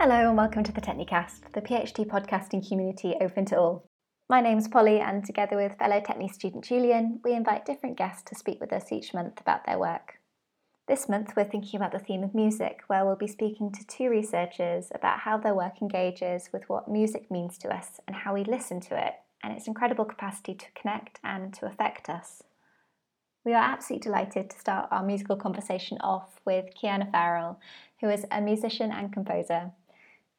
Hello and welcome to the Technicast, the PhD podcasting community open to all. My name's Polly, and together with fellow Techni student Julian, we invite different guests to speak with us each month about their work. This month, we're thinking about the theme of music, where we'll be speaking to two researchers about how their work engages with what music means to us and how we listen to it, and its incredible capacity to connect and to affect us. We are absolutely delighted to start our musical conversation off with Cian Farrell, who is a musician and composer.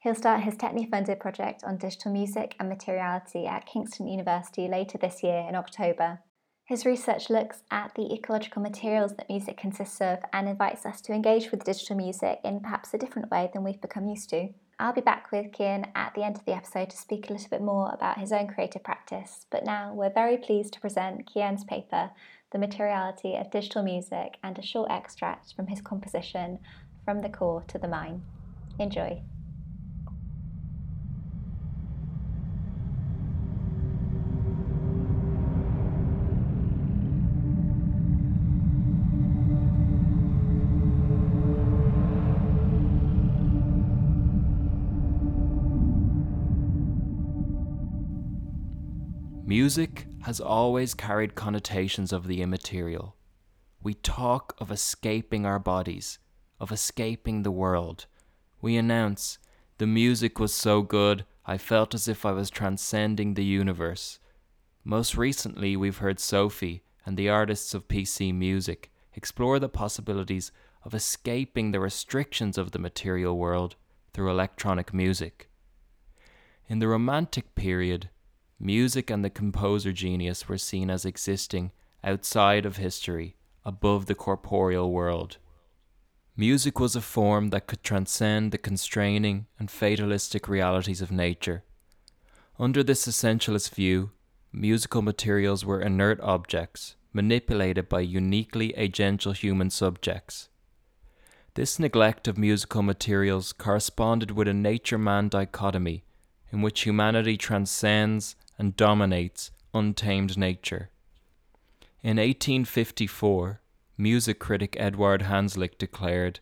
He'll start his Techni funded project on digital music and materiality at Kingston University later this year in October. His research looks at the ecological materials that music consists of and invites us to engage with digital music in perhaps a different way than we've become used to. I'll be back with Cian at the end of the episode to speak a little bit more about his own creative practice, but now we're very pleased to present Cian's paper, The Materiality of Digital Music, and a short extract from his composition, From the Core to the Mine. Enjoy. Music has always carried connotations of the immaterial. We talk of escaping our bodies, of escaping the world. We announce, the music was so good, I felt as if I was transcending the universe. Most recently, we've heard Sophie and the artists of PC Music explore the possibilities of escaping the restrictions of the material world through electronic music. In the Romantic period, music and the composer genius were seen as existing outside of history, above the corporeal world. Music was a form that could transcend the constraining and fatalistic realities of nature. Under this essentialist view, musical materials were inert objects, manipulated by uniquely agential human subjects. This neglect of musical materials corresponded with a nature man dichotomy in which humanity transcends and dominates untamed nature. In 1854, music critic Eduard Hanslick declared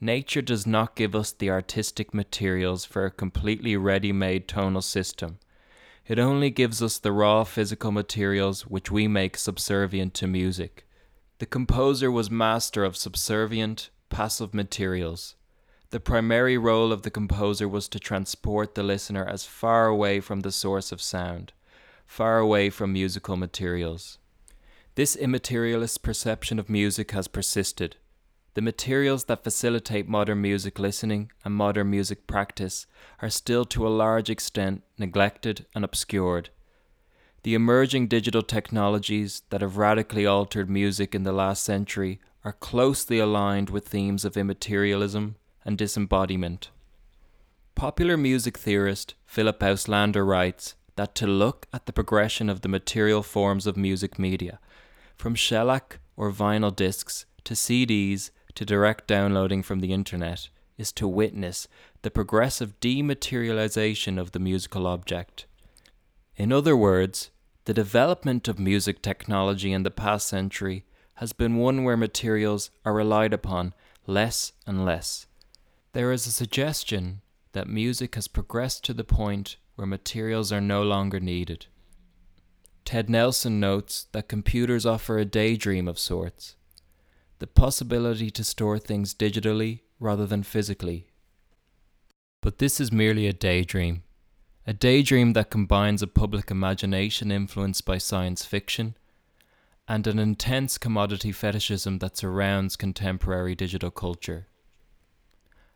Nature does not give us the artistic materials for a completely ready made tonal system. It only gives us the raw physical materials which we make subservient to music. The composer was master of subservient, passive materials. The primary role of the composer was to transport the listener as far away from the source of sound, far away from musical materials. This immaterialist perception of music has persisted. The materials that facilitate modern music listening and modern music practice are still to a large extent neglected and obscured. The emerging digital technologies that have radically altered music in the last century are closely aligned with themes of immaterialism, and disembodiment. Popular music theorist Philip Auslander writes that to look at the progression of the material forms of music media, from shellac or vinyl discs to CDs to direct downloading from the internet, is to witness the progressive dematerialization of the musical object. In other words, the development of music technology in the past century has been one where materials are relied upon less and less. There is a suggestion that music has progressed to the point where materials are no longer needed. Ted Nelson notes that computers offer a daydream of sorts, the possibility to store things digitally rather than physically. But this is merely a daydream, a daydream that combines a public imagination influenced by science fiction and an intense commodity fetishism that surrounds contemporary digital culture.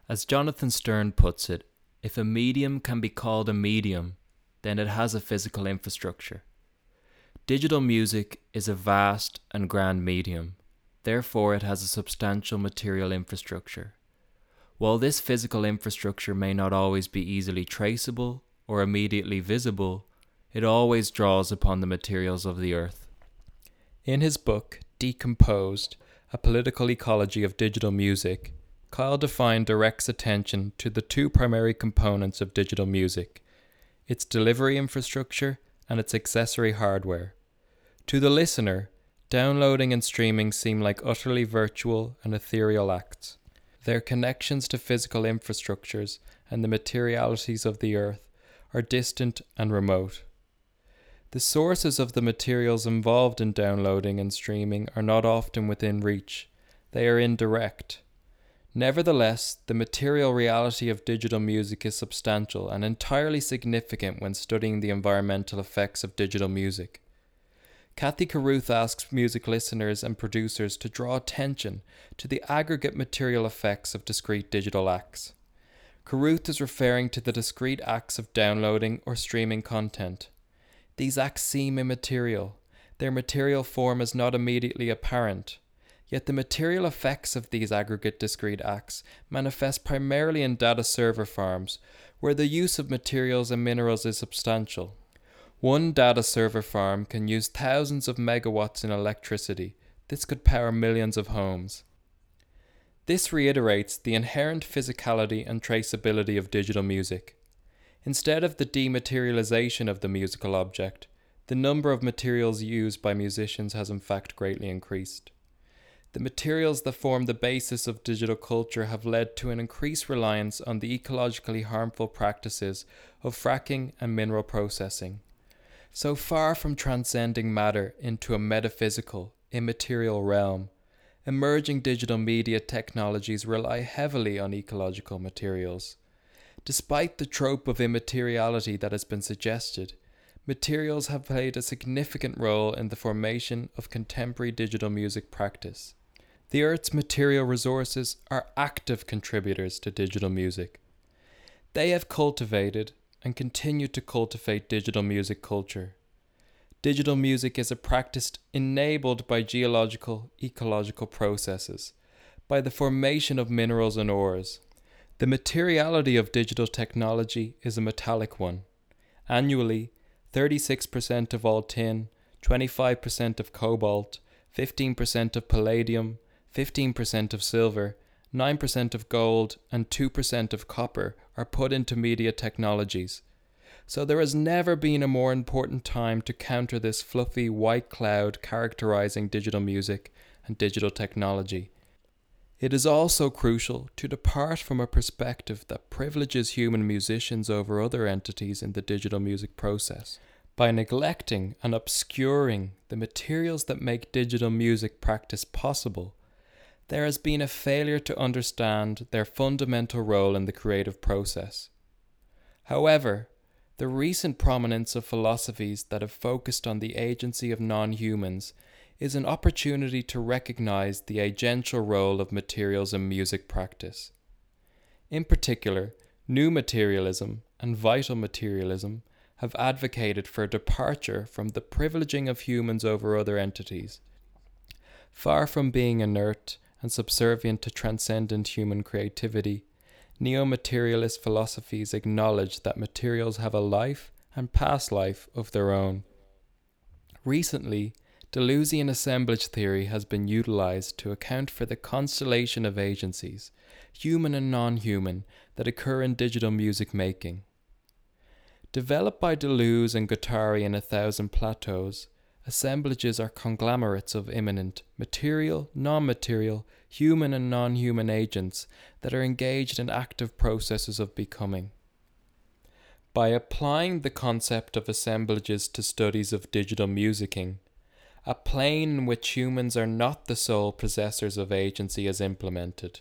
As Jonathan Sterne puts it, if a medium can be called a medium, then it has a physical infrastructure. Digital music is a vast and grand medium, therefore, it has a substantial material infrastructure. While this physical infrastructure may not always be easily traceable or immediately visible, it always draws upon the materials of the earth. In his book, Decomposed A Political Ecology of Digital Music, Kyle Devine directs attention to the two primary components of digital music its delivery infrastructure and its accessory hardware. To the listener, downloading and streaming seem like utterly virtual and ethereal acts. their connections to physical infrastructures and the materialities of the earth are distant and remote. The sources of the materials involved in downloading and streaming are not often within reach, they are indirect. Nevertheless, the material reality of digital music is substantial and entirely significant when studying the environmental effects of digital music. Kathy Carruth asks music listeners and producers to draw attention to the aggregate material effects of discrete digital acts. Carruth is referring to the discrete acts of downloading or streaming content. These acts seem immaterial, their material form is not immediately apparent. Yet the material effects of these aggregate discrete acts manifest primarily in data server farms, where the use of materials and minerals is substantial. One data server farm can use thousands of megawatts in electricity. This could power millions of homes. This reiterates the inherent physicality and traceability of digital music. Instead of the dematerialization of the musical object, the number of materials used by musicians has in fact greatly increased. The materials that form the basis of digital culture have led to an increased reliance on the ecologically harmful practices of fracking and mineral processing. So far from transcending matter into a metaphysical, immaterial realm, emerging digital media technologies rely heavily on ecological materials. Despite the trope of immateriality that has been suggested, materials have played a significant role in the formation of contemporary digital music practice. The Earth's material resources are active contributors to digital music. They have cultivated and continue to cultivate digital music culture. Digital music is a practice enabled by geological, ecological processes, by the formation of minerals and ores. The materiality of digital technology is a metallic one. Annually, 36% of all tin, 25% of cobalt, 15% of palladium, 15% of silver, 9% of gold, and 2% of copper are put into media technologies. So there has never been a more important time to counter this fluffy white cloud characterizing digital music and digital technology. It is also crucial to depart from a perspective that privileges human musicians over other entities in the digital music process. By neglecting and obscuring the materials that make digital music practice possible, there has been a failure to understand their fundamental role in the creative process. However, the recent prominence of philosophies that have focused on the agency of non humans is an opportunity to recognize the agential role of materials in music practice. In particular, new materialism and vital materialism have advocated for a departure from the privileging of humans over other entities. Far from being inert and subservient to transcendent human creativity, neo materialist philosophies acknowledge that materials have a life and past life of their own. Recently, Deleuzian assemblage theory has been utilized to account for the constellation of agencies, human and non human, that occur in digital music making. Developed by Deleuze and Guattari in A Thousand Plateaus, Assemblages are conglomerates of immanent, material, non material, human and non human agents that are engaged in active processes of becoming. By applying the concept of assemblages to studies of digital musicking, a plane in which humans are not the sole possessors of agency is implemented.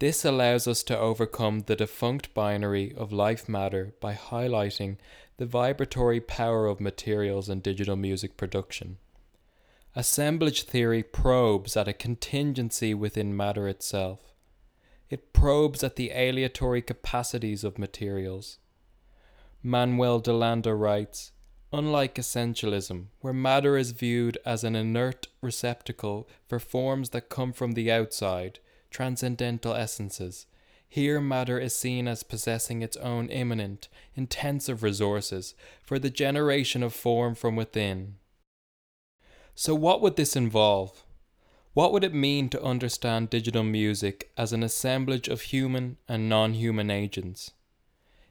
This allows us to overcome the defunct binary of life matter by highlighting the vibratory power of materials in digital music production. Assemblage theory probes at a contingency within matter itself. It probes at the aleatory capacities of materials. Manuel Delanda writes Unlike essentialism, where matter is viewed as an inert receptacle for forms that come from the outside, transcendental essences, here, matter is seen as possessing its own immanent, intensive resources for the generation of form from within. So, what would this involve? What would it mean to understand digital music as an assemblage of human and non human agents?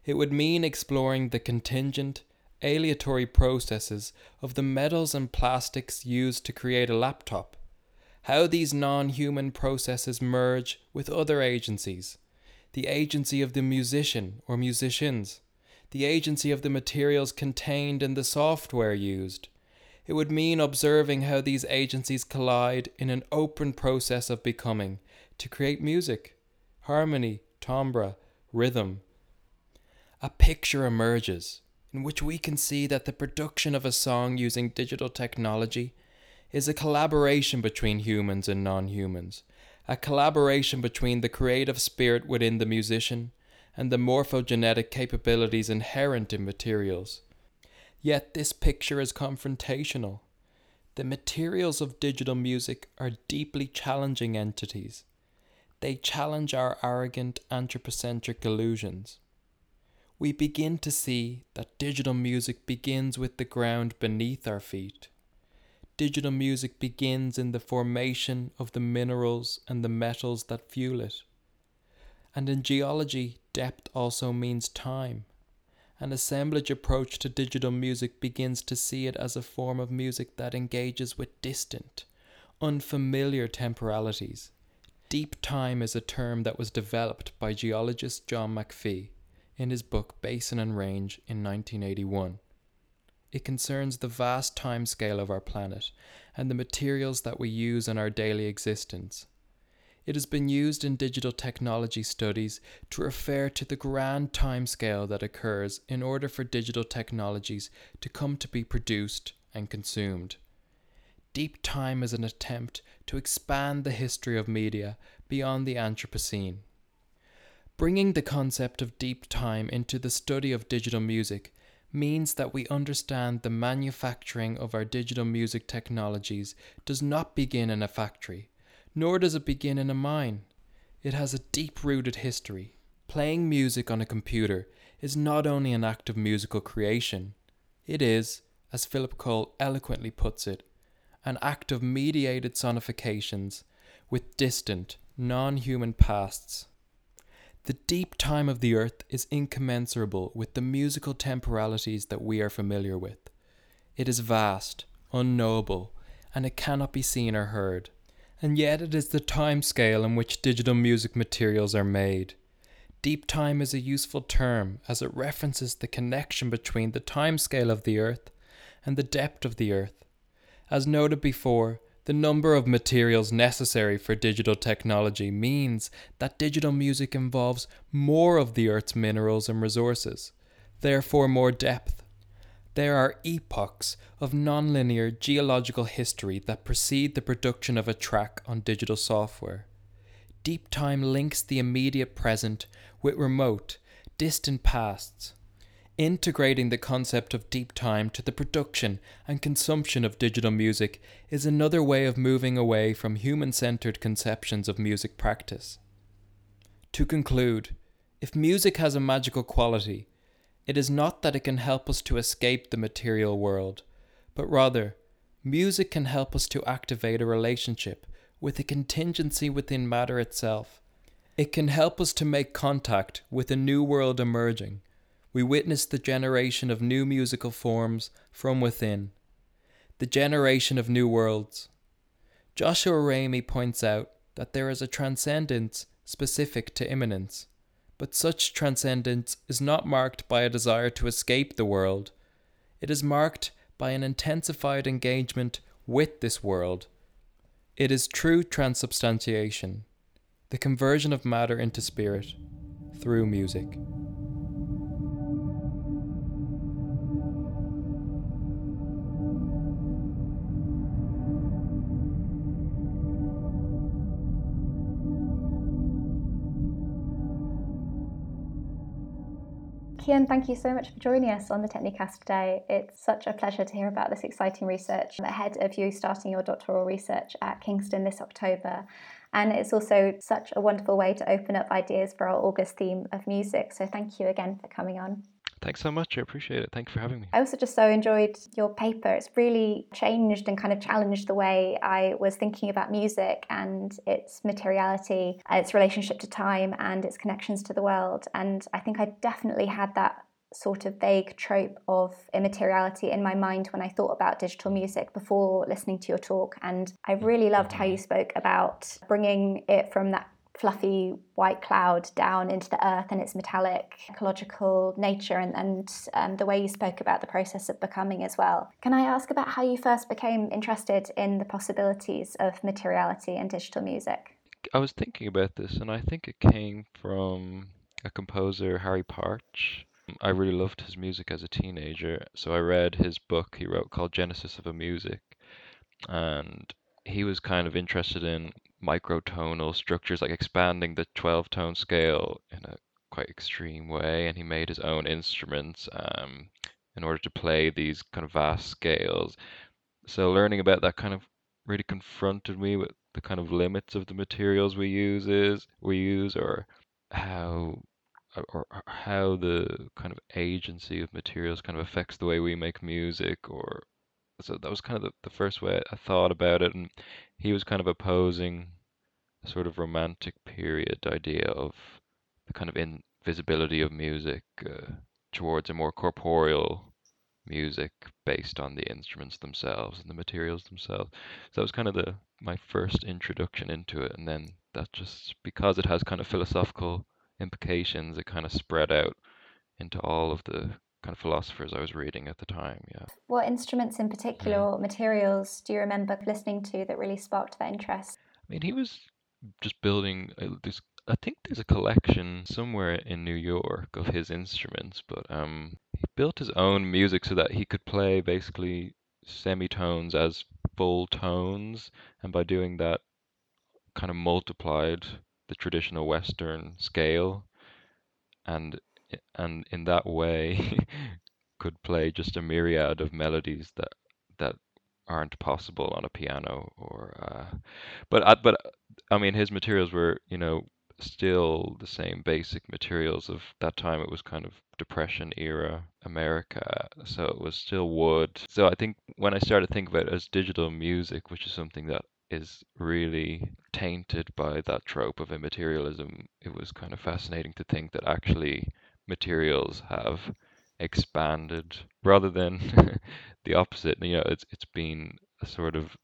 It would mean exploring the contingent, aleatory processes of the metals and plastics used to create a laptop how these non human processes merge with other agencies the agency of the musician or musicians, the agency of the materials contained in the software used. It would mean observing how these agencies collide in an open process of becoming to create music, harmony, timbre, rhythm. A picture emerges in which we can see that the production of a song using digital technology is a collaboration between humans and non humans, a collaboration between the creative spirit within the musician and the morphogenetic capabilities inherent in materials. Yet this picture is confrontational. The materials of digital music are deeply challenging entities. They challenge our arrogant anthropocentric illusions. We begin to see that digital music begins with the ground beneath our feet digital music begins in the formation of the minerals and the metals that fuel it. And in geology, depth also means time. An assemblage approach to digital music begins to see it as a form of music that engages with distant, unfamiliar temporalities. Deep time is a term that was developed by geologist John McPhee in his book Basin and Range in 1981. It concerns the vast time scale of our planet and the materials that we use in our daily existence. It has been used in digital technology studies to refer to the grand time scale that occurs in order for digital technologies to come to be produced and consumed. Deep time is an attempt to expand the history of media beyond the Anthropocene. Bringing the concept of deep time into the study of digital music means that we understand the manufacturing of our digital music technologies does not begin in a factory, nor does it begin in a mine. It has a deep rooted history. Playing music on a computer is not only an act of musical creation, it is, as Philip Cole eloquently puts it, an act of mediated sonifications with distant, non human pasts. The deep time of the earth is incommensurable with the musical temporalities that we are familiar with. It is vast, unknowable, and it cannot be seen or heard. And yet it is the time scale in which digital music materials are made. Deep time is a useful term as it references the connection between the time scale of the earth and the depth of the earth. As noted before, the number of materials necessary for digital technology means that digital music involves more of the Earth's minerals and resources, therefore, more depth. There are epochs of nonlinear geological history that precede the production of a track on digital software. Deep time links the immediate present with remote, distant pasts Integrating the concept of deep time to the production and consumption of digital music is another way of moving away from human centered conceptions of music practice. To conclude, if music has a magical quality, it is not that it can help us to escape the material world, but rather, music can help us to activate a relationship with a contingency within matter itself. It can help us to make contact with a new world emerging we witness the generation of new musical forms from within, the generation of new worlds. Joshua Ramey points out that there is a transcendence specific to immanence, but such transcendence is not marked by a desire to escape the world. It is marked by an intensified engagement with this world. It is true transubstantiation, the conversion of matter into spirit through music. Cian, thank you so much for joining us on the Technicast today. It's such a pleasure to hear about this exciting research ahead of you starting your doctoral research at Kingston this October. And it's also such a wonderful way to open up ideas for our August theme of music. So thank you again for coming on. Thanks so much. I appreciate it. Thank you for having me. I also just so enjoyed your paper. It's really changed and kind of challenged the way I was thinking about music and its materiality, uh, its relationship to time, and its connections to the world. And I think I definitely had that sort of vague trope of immateriality in my mind when I thought about digital music before listening to your talk. And I mm, really loved how you spoke about bringing it from that fluffy white cloud down into the earth and its metallic ecological nature and, and um, the way you spoke about the process of becoming as well. Can I ask about how you first became interested in the possibilities of materiality in digital music? I was thinking about this and I think it came from a composer, Harry Partch. I really loved his music as a teenager, so I read his book he wrote called Genesis of a Music. And he was kind of interested in microtonal structures, like expanding the 12 tone scale in a quite extreme way. And he made his own instruments um, in order to play these kind of vast scales. So learning about that kind of really confronted me with the kind of limits of the materials we use is we use or how or how the kind of agency of materials kind of affects the way we make music or so that was kind of the, the first way I thought about it and he was kind of opposing sort of romantic period idea of the kind of invisibility of music uh, towards a more corporeal music based on the instruments themselves and the materials themselves. So that was kind of the my first introduction into it, and then that just because it has kind of philosophical implications, it kind of spread out into all of the kind of philosophers I was reading at the time. Yeah. What instruments in particular or materials do you remember listening to that really sparked that interest? I mean, he was just building uh, this. I think there's a collection somewhere in New York of his instruments, but um, he built his own music so that he could play basically semitones as full tones, and by doing that, kind of multiplied the traditional Western scale, and and in that way could play just a myriad of melodies that that aren't possible on a piano or uh, but but I mean his materials were you know still the same basic materials of that time. It was kind of depression era america so it was still wood. So i think when i started to think about it as digital music which is something that is really tainted by that trope of immaterialism it was kind of fascinating to think that actually materials have expanded rather than the opposite you know it's it's been a sort of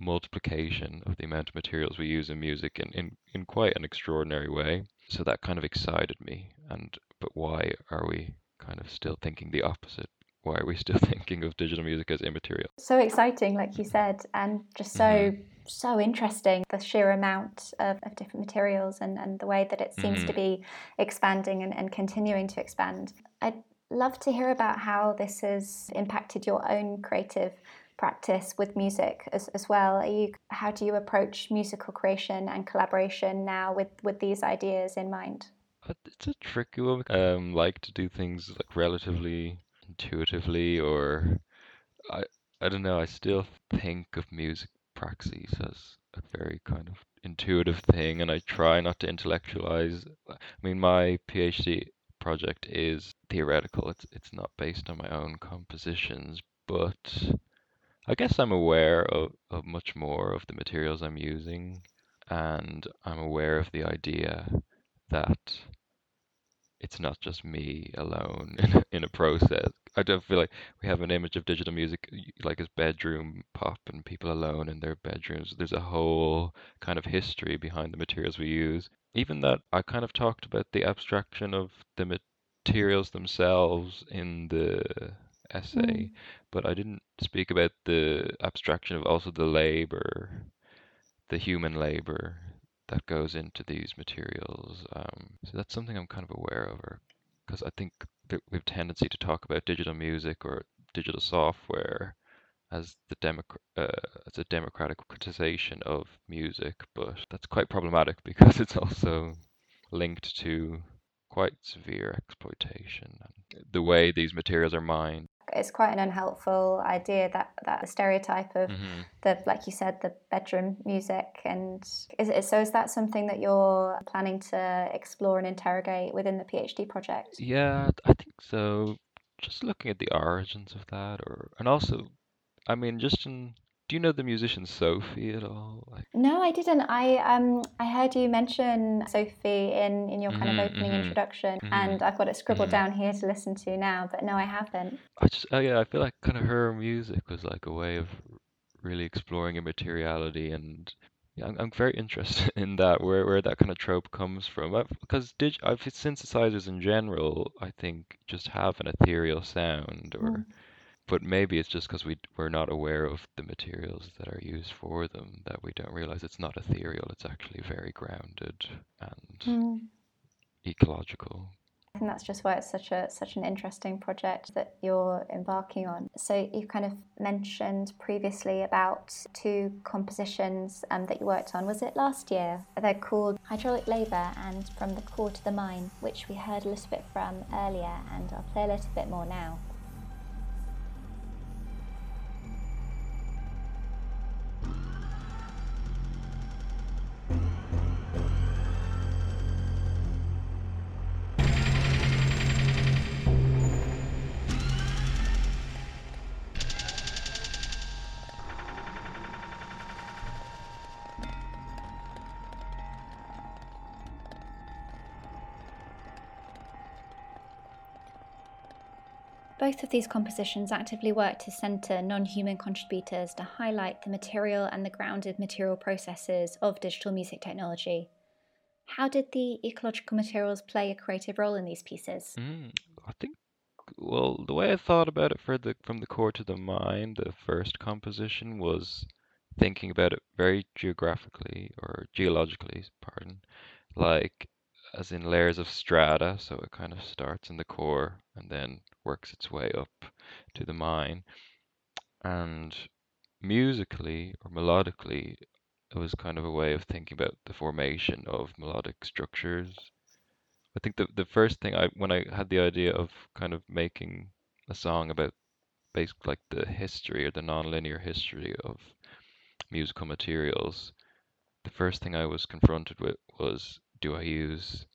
multiplication of the amount of materials we use in music in, in, in quite an extraordinary way. So that kind of excited me. And but why are we kind of still thinking the opposite? Why are we still thinking of digital music as immaterial? So exciting, like you said, and just so mm-hmm. so interesting. The sheer amount of, of different materials and, and the way that it seems mm-hmm. to be expanding and, and continuing to expand. I'd love to hear about how this has impacted your own creative practice with music as, as well. Are you, how do you approach musical creation and collaboration now with, with these ideas in mind? Uh, it's a tricky one. Um, like to do things like relatively intuitively, or I I don't know. I still think of music praxis as a very kind of intuitive thing, and I try not to intellectualize. I mean, my PhD project is theoretical. It's it's not based on my own compositions, but I guess I'm aware of, of much more of the materials I'm using, and I'm aware of the idea that it's not just me alone in in a process. I don't feel like we have an image of digital music like as bedroom pop and people alone in their bedrooms. There's a whole kind of history behind the materials we use. Even that I kind of talked about the abstraction of the materials themselves in the essay, mm. but I didn't speak about the abstraction of also the labor, the human labor that goes into these materials. Um, so that's something I'm kind of aware of, because I think we have tendency to talk about digital music or digital software as the democ- uh, as a democratization of music, but that's quite problematic because it's also linked to quite severe exploitation. The way these materials are mined it's quite an unhelpful idea that that stereotype of mm-hmm. the like you said the bedroom music and is it, so is that something that you're planning to explore and interrogate within the PhD project? Yeah, I think so. Just looking at the origins of that, or and also, I mean, just in do you know the musician Sophie at all? Like, No, I didn't. I um I heard you mention Sophie in in your kind Mhm, of opening mhm, introduction, mhm, and I've got it scribbled mhm. down here to listen to now. But no, I haven't. I just, oh yeah, I feel like kind of her music was like a way of really exploring immateriality, and yeah, I'm, I'm very interested in that, where where that kind of trope comes from. I've, because dig, I've synthesizers in general, I think, just have an ethereal sound, or Mm. But maybe it's just because we we're not aware of the materials that are used for them that we don't realize it's not ethereal. It's actually very grounded and Mm. ecological. I think that's just why it's such a such an interesting project that you're embarking on. So you've kind of mentioned previously about two compositions um, that you worked on. Was it last year? They're called Hydraulic Labour and From the Core to the Mine, which we heard a little bit from earlier, and I'll play a little bit more now. Both of these compositions actively work to centre non human contributors to highlight the material and the grounded material processes of digital music technology. How did the ecological materials play a creative role in these pieces? Mm, I think, well, the way I thought about it for the from the core to the mine, the first composition was thinking about it very geographically or geologically, pardon, like as in layers of strata. So it kind of starts in the core and then works its way up to the mine. And musically or melodically, it was kind of a way of thinking about the formation of melodic structures. I think the the first thing I when I had the idea of kind of making a song about basically like the history or the nonlinear history of musical materials, the first thing I was confronted with was do I use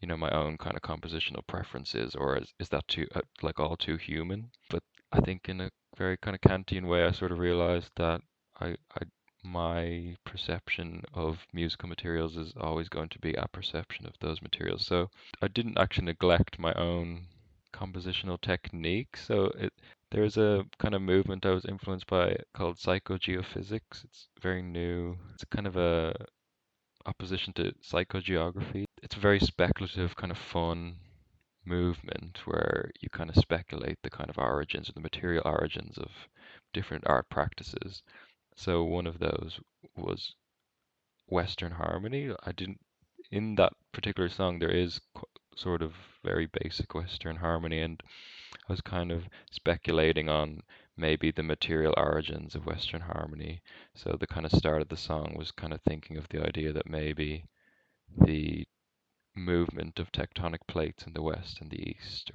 you know my own kind of compositional preferences or is, is that too uh, like all too human? But I think in a very kind of Kantian way, I sort of realized that I, I my perception of musical materials is always going to be a perception of those materials. So I didn't actually neglect my own compositional technique. So it there's a kind of movement I was influenced by called psychogeophysics. It's very new. It's kind of a opposition to psychogeography. It's a very speculative, kind of fun movement where you kind of speculate the kind of origins or the material origins of different art practices. So one of those was Western harmony. I didn't in that particular song there is qu- sort of very basic Western harmony, and I was kind of speculating on maybe the material origins of Western harmony. So the kind of start of the song was kind of thinking of the idea that maybe the movement of tectonic plates in the West and the East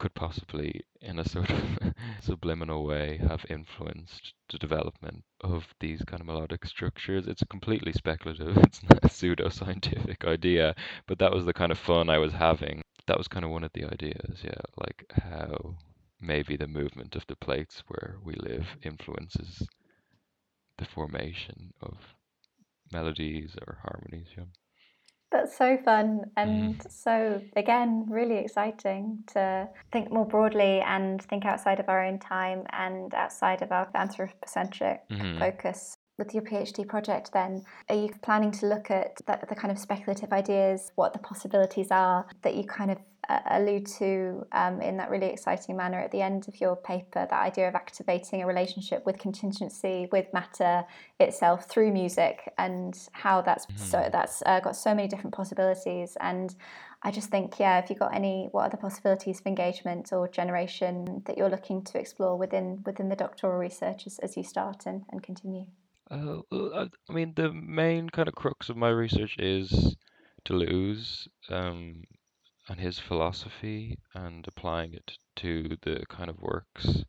could possibly, in a sort of subliminal way, have influenced the development of these kind of melodic structures. It's completely speculative, it's not a pseudo-scientific idea, but that was the kind of fun I was having. That was kind of one of the ideas, yeah, like how maybe the movement of the plates where we live influences the formation of melodies or harmonies, yeah. That's so fun Mm. and so, again, really exciting to think more broadly and think outside of our own time and outside of our anthropocentric Mhm. focus. With your PhD project, then, are you planning to look at the, the kind of speculative ideas, what the possibilities are that you kind of uh, allude to um, in that really exciting manner at the end of your paper? That idea of activating a relationship with contingency, with matter itself through music, and how that's so that's uh, got so many different possibilities. And I just think, yeah, if you've got any, what are the possibilities for engagement or generation that you're looking to explore within within the doctoral research as, as you start and, and continue? Uh, I mean, the main kind of crux of my research is Deleuze um, and his philosophy and applying it to the kind of works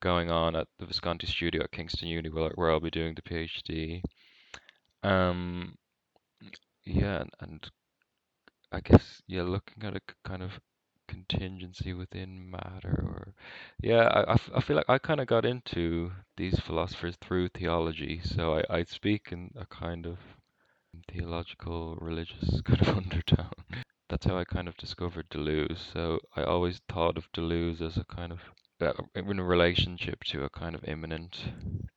going on at the Visconti studio at Kingston Uni, where, where I'll be doing the PhD. Um, yeah, and, and I guess, yeah, looking at a kind of contingency within matter or yeah I, I f- I feel like i kind of got into these philosophers through theology so I, I speak in a kind of theological religious kind of undertone that's how i kind of discovered deleuze so i always thought of deleuze as a kind of uh, in a relationship to a kind of immanent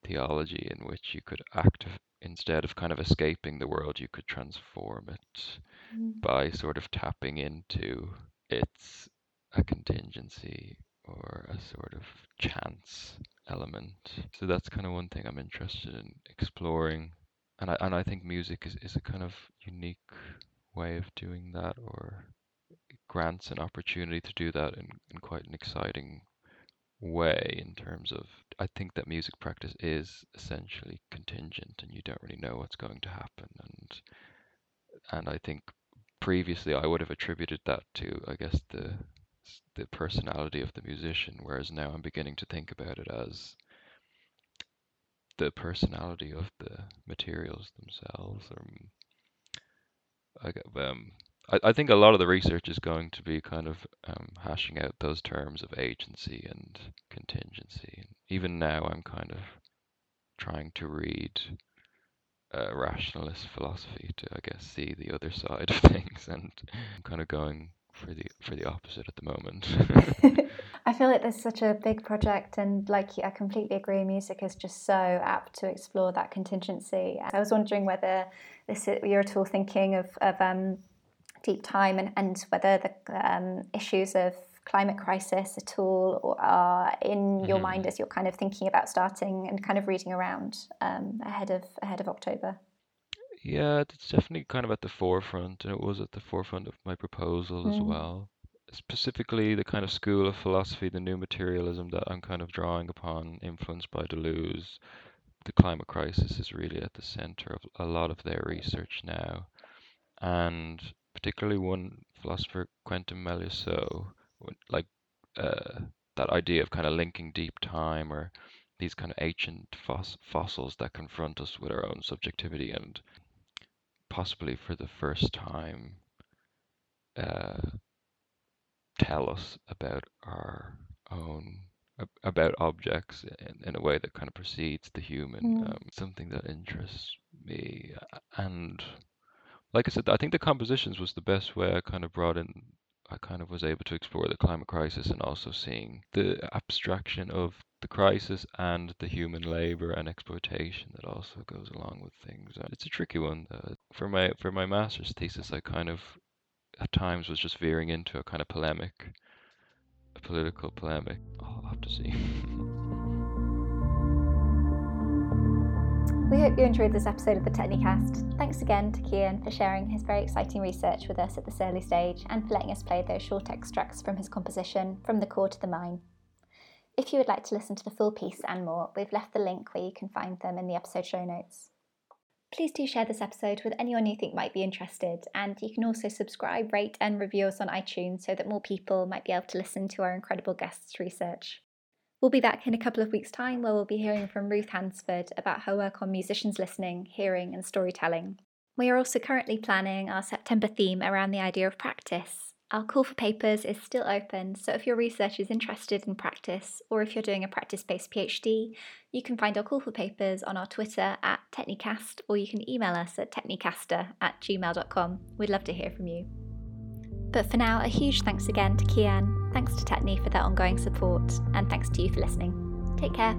theology in which you could act instead of kind of escaping the world you could transform it Mm. by sort of tapping into its a contingency or a sort of chance element. So that's kind of one thing I'm interested in exploring. And I and I think music is, is a kind of unique way of doing that or grants an opportunity to do that in, in quite an exciting way in terms of I think that music practice is essentially contingent and you don't really know what's going to happen and and I think previously I would have attributed that to I guess the the personality of the musician, whereas now I'm beginning to think about it as the personality of the materials themselves. Um, I, um, I, I think a lot of the research is going to be kind of um, hashing out those terms of agency and contingency. Even now, I'm kind of trying to read uh, rationalist philosophy to, I guess, see the other side of things, and I'm kind of going for the for the opposite at the moment. I feel like there's such a big project, and like I completely agree, music is just so apt to explore that contingency. I was wondering whether this is, you're at all thinking of, of um, deep time and, and whether the um, issues of climate crisis at all are in your mm-hmm. mind as you're kind of thinking about starting and kind of reading around um, ahead of ahead of October. Yeah, it's definitely kind of at the forefront, and it was at the forefront of my proposal mm. as well. Specifically, the kind of school of philosophy, the new materialism that I'm kind of drawing upon, influenced by Deleuze. The climate crisis is really at the center of a lot of their research now. And particularly one philosopher, Quentin Meillassoux, like uh, that idea of kind of linking deep time or these kind of ancient foss- fossils that confront us with our own subjectivity and possibly for the first time uh, tell us about our own about objects in, in, a way that kind of precedes the human mm. um, something that interests me and like i said i think the compositions was the best way i kind of brought in i kind of was able to explore the climate crisis and also seeing the abstraction of the crisis and the human labor and exploitation that also goes along with things. It's a tricky one. Uh, for my for my master's thesis, I kind of at times was just veering into a kind of polemic, a political polemic. I'll have to see. We hope you enjoyed this episode of the Technicast. Thanks again to Cian for sharing his very exciting research with us at this early stage and for letting us play those short extracts from his composition, From the Core to the Mine. If you would like to listen to the full piece and more, we've left the link where you can find them in the episode show notes. Please do share this episode with anyone you think might be interested, and you can also subscribe, rate, and review us on iTunes so that more people might be able to listen to our incredible guests' research. We'll be back in a couple of weeks' time where we'll be hearing from Ruth Hansford about her work on musicians listening, hearing, and storytelling. We are also currently planning our September theme around the idea of practice, our call for papers is still open, so if your research is interested in practice or if you're doing a practice based PhD, you can find our call for papers on our Twitter at Technicast or you can email us at technicaster at gmail.com. We'd love to hear from you. But for now, a huge thanks again to Cian, thanks to Techni for their ongoing support, and thanks to you for listening. Take care.